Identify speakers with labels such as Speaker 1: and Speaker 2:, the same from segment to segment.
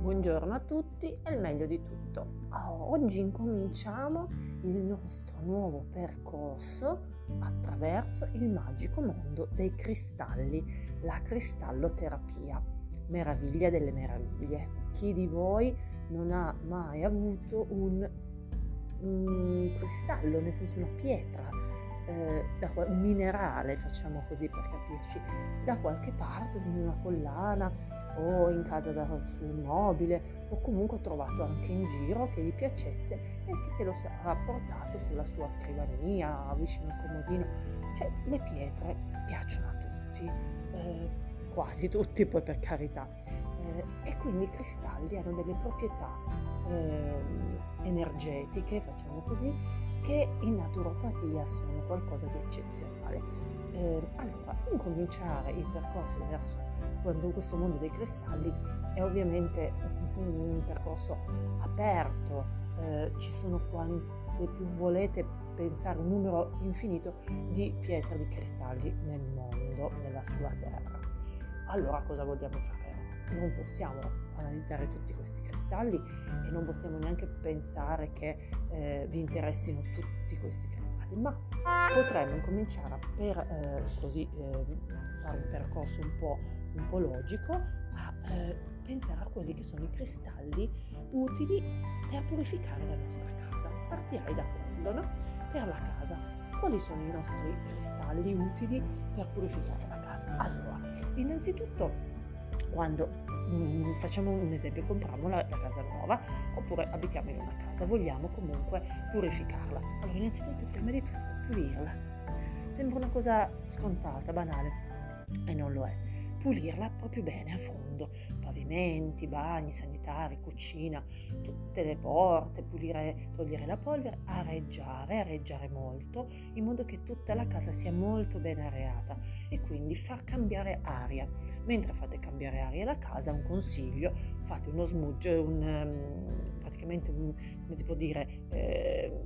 Speaker 1: Buongiorno a tutti e il meglio di tutto. Oggi incominciamo il nostro nuovo percorso attraverso il magico mondo dei cristalli, la cristalloterapia, meraviglia delle meraviglie. Chi di voi non ha mai avuto un, un cristallo, nel senso una pietra, eh, da, un minerale, facciamo così per capirci, da qualche parte, in una collana o in casa da, su un mobile o comunque trovato anche in giro che gli piacesse e che se lo ha portato sulla sua scrivania, vicino al comodino. Cioè le pietre piacciono a tutti, eh, quasi tutti poi per carità. Eh, e quindi i cristalli hanno delle proprietà eh, energetiche, facciamo così, che in naturopatia sono qualcosa di eccezionale. Eh, allora, incominciare il percorso verso questo mondo dei cristalli è ovviamente un percorso aperto, eh, ci sono quante più volete pensare un numero infinito di pietre di cristalli nel mondo, nella sulla terra. Allora cosa vogliamo fare? Non possiamo analizzare tutti questi cristalli e non possiamo neanche pensare che eh, vi interessino tutti questi cristalli, ma potremmo incominciare per eh, così eh, fare un percorso un po' un po' logico a eh, pensare a quelli che sono i cristalli utili per purificare la nostra casa. Partirei da quello, no? Per la casa. Quali sono i nostri cristalli utili per purificare la casa? Allora, innanzitutto quando mm, facciamo un esempio, compriamo la, la, casa nuova oppure abitiamo in una casa, vogliamo comunque purificarla. Allora, innanzitutto, prima di tutto, pulirla. Sembra una cosa scontata, banale, e non lo è pulirla proprio bene a fondo, pavimenti, bagni sanitari, cucina, tutte le porte, pulire, togliere la polvere, areggiare, areggiare molto, in modo che tutta la casa sia molto ben areata e quindi far cambiare aria. Mentre fate cambiare aria alla casa, un consiglio, fate uno smudge, un, um, praticamente un, come si può dire, eh,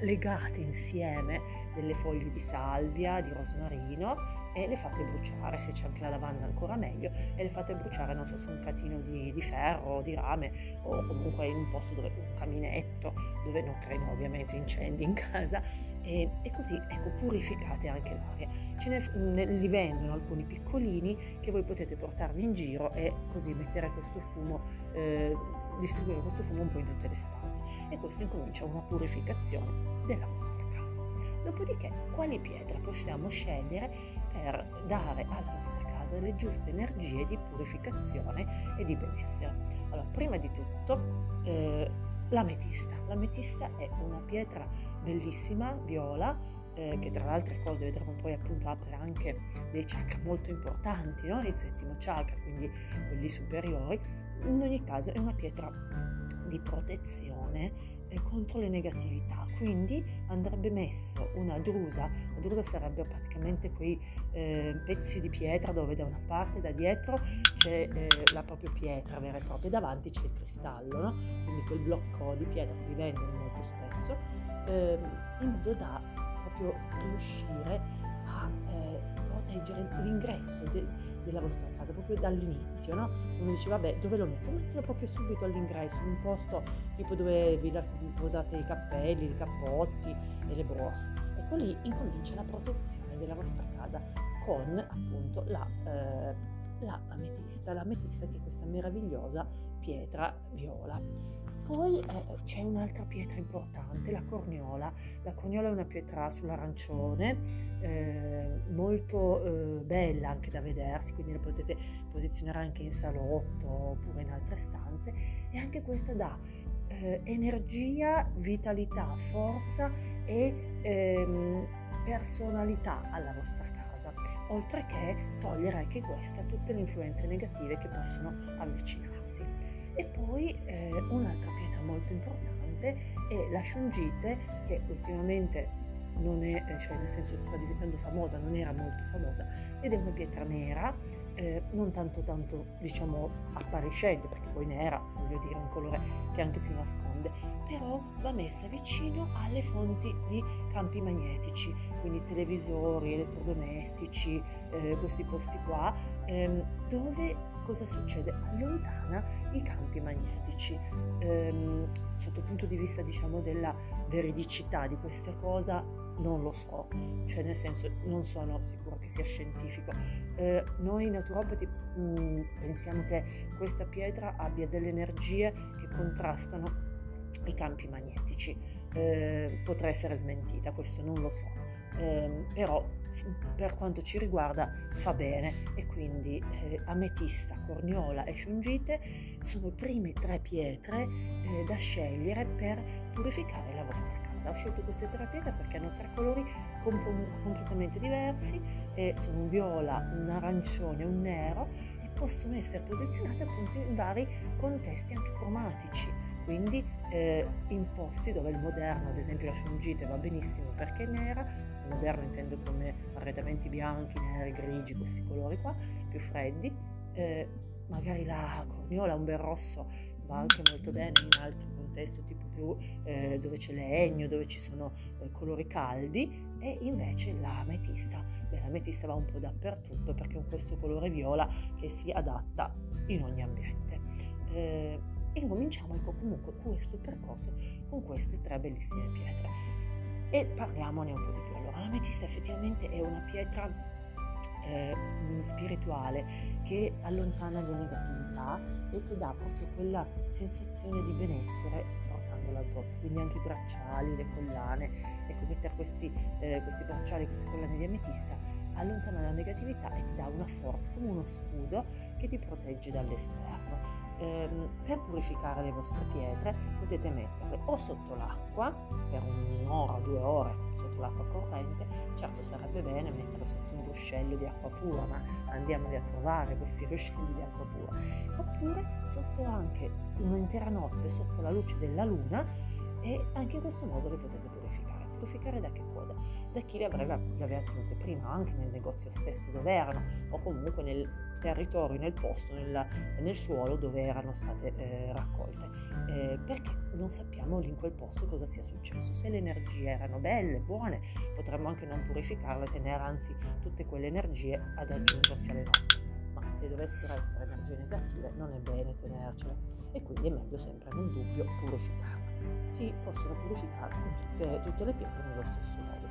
Speaker 1: legate insieme delle foglie di salvia, di rosmarino e le fate bruciare, se c'è anche la lavanda ancora meglio, e le fate bruciare, non so, su un catino di, di ferro, di rame o comunque in un posto dove un caminetto dove non creino ovviamente incendi in casa e, e così ecco purificate anche l'aria. Ce ne, ne, li vendono alcuni piccolini che voi potete portarvi in giro e così mettere questo fumo, eh, distribuire questo fumo un po' in tutte le stanze e questo incomincia una purificazione della vostra casa. Dopodiché, quali pietre possiamo scegliere per dare alla nostra casa le giuste energie di purificazione e di benessere? Allora, prima di tutto, eh, l'ametista. L'ametista è una pietra bellissima, viola, eh, che tra le altre cose vedremo poi appunto apre anche dei chakra molto importanti, no? il settimo chakra, quindi quelli superiori. In ogni caso è una pietra di protezione contro le negatività, quindi andrebbe messo una drusa, la drusa sarebbe praticamente quei eh, pezzi di pietra dove da una parte da dietro c'è eh, la propria pietra vera e propria, davanti c'è il cristallo, no? quindi quel blocco di pietra che li vendono molto spesso, eh, in modo da proprio riuscire a eh, proteggere l'ingresso de- della vostra casa proprio dall'inizio, no? Uno dice vabbè dove lo metto? Mettilo proprio subito all'ingresso, in un posto tipo dove vi posate i cappelli, i cappotti e le borse. Ecco lì incomincia la protezione della vostra casa con appunto la, eh, la ametista, l'ametista che è questa meravigliosa pietra viola. Poi eh, c'è un'altra pietra importante, la corniola. La corniola è una pietra sull'arancione, eh, molto eh, bella anche da vedersi, quindi la potete posizionare anche in salotto oppure in altre stanze e anche questa dà eh, energia, vitalità, forza e ehm, personalità alla vostra casa, oltre che togliere anche questa tutte le influenze negative che possono avvicinarsi. E poi eh, un'altra pietra molto importante è la shungite che ultimamente non è, eh, cioè nel senso sta diventando famosa, non era molto famosa, ed è una pietra nera, eh, non tanto tanto diciamo appariscente, perché poi nera, voglio dire, un colore che anche si nasconde, però va messa vicino alle fonti di campi magnetici, quindi televisori, elettrodomestici, eh, questi posti qua, ehm, dove cosa succede? Allontana i campi magnetici. Ehm, sotto il punto di vista diciamo della veridicità di questa cosa non lo so, cioè nel senso non sono sicura che sia scientifico. Eh, noi naturopati mh, mm, pensiamo che questa pietra abbia delle energie che contrastano i campi magnetici. Eh, potrà essere smentita, questo non lo so, eh, però per quanto ci riguarda fa bene e quindi eh, ametista, corniola e shungite sono le prime tre pietre eh, da scegliere per purificare la vostra casa. Ho scelto queste tre pietre perché hanno tre colori comp- completamente diversi, eh, sono un viola, un arancione e un nero e possono essere posizionate appunto in vari contesti anche cromatici quindi eh, in posti dove il moderno, ad esempio la shungite va benissimo perché è nera, moderno intendo come arredamenti bianchi, neri, grigi, questi colori qua, più freddi, eh, magari la corniola, un bel rosso va anche molto bene in altri contesti tipo più eh, dove c'è legno, dove ci sono eh, colori caldi. E invece l'ametista, l'ametista va un po' dappertutto perché è questo colore viola che si adatta in ogni ambiente. Eh, e incominciamo ecco comunque questo percorso con queste tre bellissime pietre e parliamone un po' di più. Allora, l'ametista effettivamente è una pietra eh, spirituale che allontana le negatività e che dà proprio quella sensazione di benessere portandola addosso, quindi anche i bracciali, le collane, ecco mettere questi, eh, questi bracciali, queste collane di ametista allontana la negatività e ti dà una forza come uno scudo che ti protegge dall'esterno ehm, per purificare le vostre pietre potete metterle o sotto l'acqua per un'ora o due ore sotto l'acqua corrente, certo sarebbe bene metterle sotto un ruscello di acqua pura, ma andiamoli a trovare questi ruscelli di acqua pura, oppure sotto anche un'intera notte sotto la luce della luna e anche in questo modo le potete purificare. Purificare da che cosa? Da chi le aveva, le aveva tenute prima, anche nel negozio stesso dove erano, o comunque nel territorio, nel posto, nel, nel suolo dove erano state eh, raccolte, eh, perché non sappiamo lì in quel posto cosa sia successo. Se le energie erano belle, buone, potremmo anche non purificarle, tenere anzi tutte quelle energie ad aggiungersi alle nostre. Ma se dovessero essere energie negative non è bene tenercele e quindi è meglio sempre nel dubbio purificarle. Si possono purificare tutte, tutte le pietre nello stesso modo.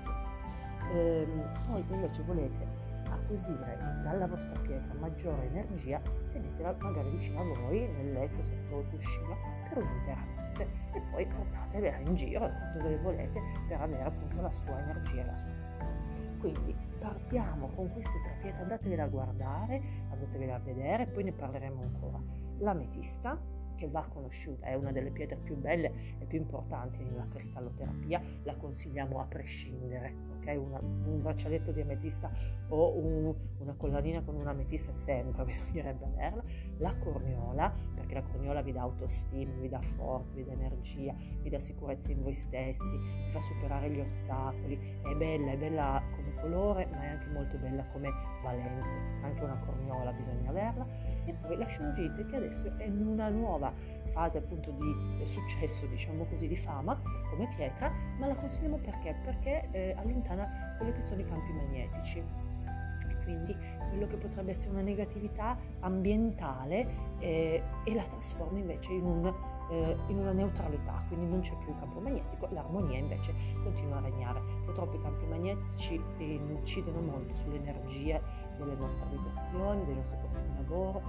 Speaker 1: Eh, poi se invece volete acquisire dalla vostra pietra maggiore energia, tenetela magari vicino a voi nel letto, sotto il cuscino per un'intera notte e poi portatela in giro dove volete per avere appunto la sua energia e la sua forza. Quindi partiamo con queste tre pietre, andatevela a guardare, andatevela a vedere, poi ne parleremo ancora. L'ametista, che va conosciuta, è una delle pietre più belle e più importanti nella cristalloterapia, la consigliamo a prescindere, ok? Una, un braccialetto di ametista o un, una collanina con un'ametista sempre bisognerebbe averla, la corniola, perché la corniola vi dà autostima, vi dà forza, vi dà energia, vi dà sicurezza in voi stessi, vi fa superare gli ostacoli, è bella, è bella colore, ma è anche molto bella come valenze, anche una corniola bisogna averla e poi la shungite che adesso è in una nuova fase appunto di successo, diciamo così, di fama come pietra, ma la consigliamo perché? Perché eh, allontana quelli che sono i campi magnetici quindi quello che potrebbe essere una negatività ambientale eh, e la trasforma invece in un eh, in una neutralità, quindi non c'è più il campo magnetico, l'armonia invece continua a regnare. Purtroppo i campi magnetici incidono molto sulle energie delle nostre abitazioni, dei nostri posti di lavoro,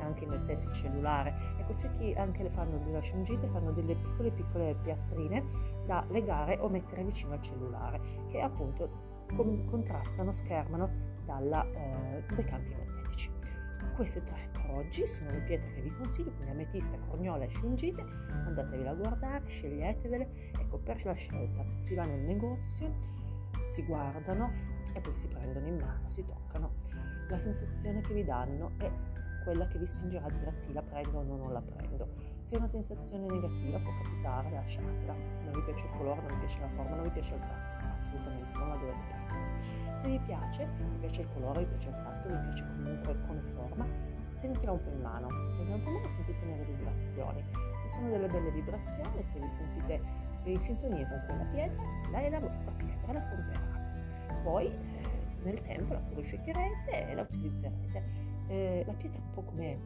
Speaker 1: anche noi stessi cellulari. Ecco, c'è chi anche le fanno della scungite, fanno delle piccole piccole piastrine da legare o mettere vicino al cellulare, che appunto contrastano, schermano dalla, eh, dai campi magnetici. Queste tre oggi sono le pietre che vi consiglio, quindi ametista, corniola e scungite, andatevele a guardare, sceglietevele, ecco per la scelta si va nel negozio, si guardano e poi si prendono in mano, si toccano. La sensazione che vi danno è quella che vi spingerà a dire sì, la prendo o no, non la prendo. Se è una sensazione negativa può capitare, lasciatela. Non vi piace il colore, non vi piace la forma, non vi piace il tatto, assolutamente non la dovete prendere. Se vi piace, vi piace il colore, vi piace il tatto, vi piace comunque come forma, tenetela un po' in mano, tenetela un po' in mano e sentite le vibrazioni. Se sono delle belle vibrazioni, se vi sentite in sintonia con quella pietra, lei è la vostra pietra, la comprate. Poi eh, nel tempo la purificherete e la utilizzerete. Eh, la pietra è un po' come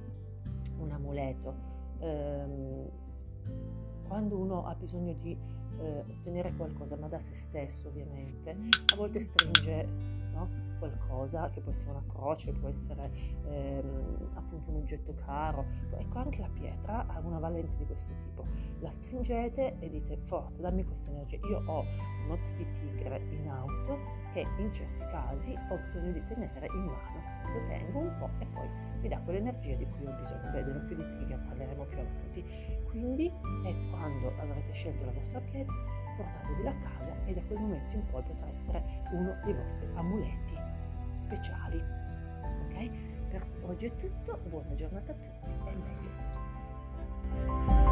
Speaker 1: un amuleto. Eh, quando uno ha bisogno di eh, ottenere qualcosa, ma da se stesso ovviamente, a volte stringe no? qualcosa che può essere una croce, può essere ehm, appunto un oggetto caro. Ecco, anche la pietra ha una valenza di questo tipo. La stringete e dite forza, dammi questa energia. Io ho un occhio di tigre in auto che in certi casi ho bisogno di tenere in mano. Lo tengo un po' e poi mi dà quell'energia di cui ho bisogno. Beh, dell'occhio di tigre parleremo più avanti. Quindi è quando avrete scelto la vostra pietra, portatevela a casa e da quel momento in poi potrà essere uno dei vostri amuleti speciali. Ok? Per oggi è tutto, buona giornata a tutti e meglio.